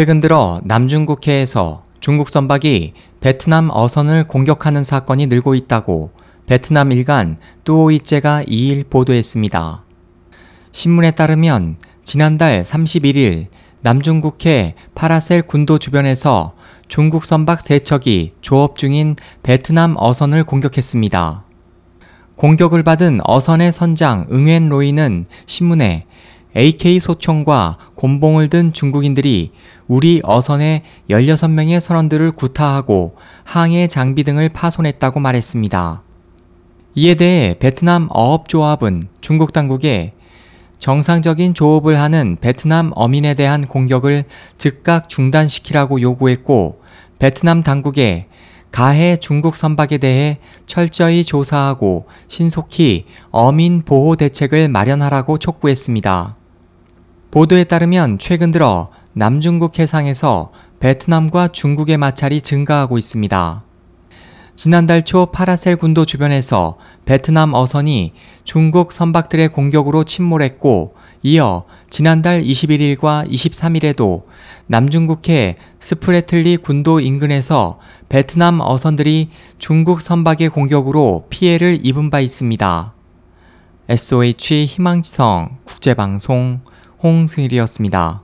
최근 들어 남중국해에서 중국 선박이 베트남 어선을 공격하는 사건이 늘고 있다고 베트남 일간 뚜오이째가 2일 보도했습니다. 신문에 따르면 지난달 31일 남중국해 파라셀 군도 주변에서 중국 선박 세척이 조업 중인 베트남 어선을 공격했습니다. 공격을 받은 어선의 선장 응웬 로이는 신문에 AK 소총과 곤봉을 든 중국인들이 우리 어선의 16명의 선원들을 구타하고 항해 장비 등을 파손했다고 말했습니다. 이에 대해 베트남 어업조합은 중국 당국에 정상적인 조업을 하는 베트남 어민에 대한 공격을 즉각 중단시키라고 요구했고 베트남 당국에 가해 중국 선박에 대해 철저히 조사하고 신속히 어민 보호 대책을 마련하라고 촉구했습니다. 보도에 따르면 최근 들어 남중국 해상에서 베트남과 중국의 마찰이 증가하고 있습니다. 지난달 초 파라셀 군도 주변에서 베트남 어선이 중국 선박들의 공격으로 침몰했고 이어 지난달 21일과 23일에도 남중국해 스프레틀리 군도 인근에서 베트남 어선들이 중국 선박의 공격으로 피해를 입은 바 있습니다. SOH 희망지성 국제방송 홍승일이었습니다.